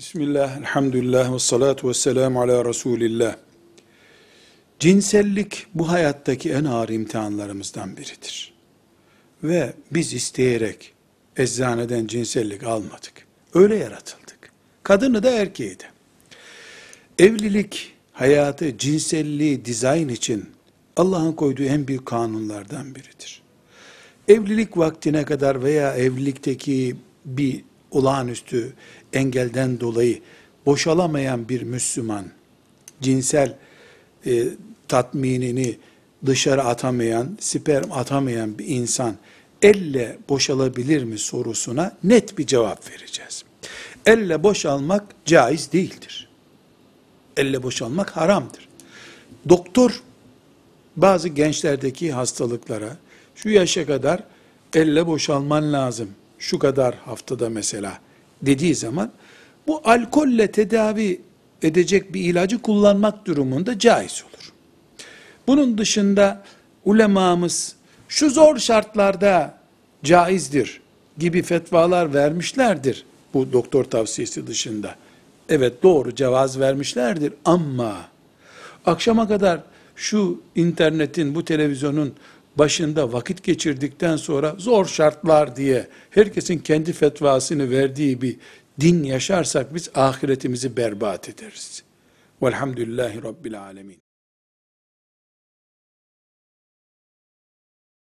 Bismillah, elhamdülillah ve salatu ve selamu ala Resulillah. Cinsellik bu hayattaki en ağır imtihanlarımızdan biridir. Ve biz isteyerek eczaneden cinsellik almadık. Öyle yaratıldık. Kadını da erkeği de. Evlilik, hayatı, cinselliği dizayn için Allah'ın koyduğu en büyük kanunlardan biridir. Evlilik vaktine kadar veya evlilikteki bir olağanüstü engelden dolayı boşalamayan bir Müslüman, cinsel e, tatminini dışarı atamayan, sperm atamayan bir insan elle boşalabilir mi sorusuna net bir cevap vereceğiz. Elle boşalmak caiz değildir. Elle boşalmak haramdır. Doktor bazı gençlerdeki hastalıklara şu yaşa kadar elle boşalman lazım. Şu kadar haftada mesela dediği zaman bu alkolle tedavi edecek bir ilacı kullanmak durumunda caiz olur. Bunun dışında ulemamız şu zor şartlarda caizdir gibi fetvalar vermişlerdir bu doktor tavsiyesi dışında. Evet doğru cevaz vermişlerdir ama akşama kadar şu internetin, bu televizyonun başında vakit geçirdikten sonra zor şartlar diye herkesin kendi fetvasını verdiği bir din yaşarsak biz ahiretimizi berbat ederiz. Velhamdülillahi Rabbil Alemin.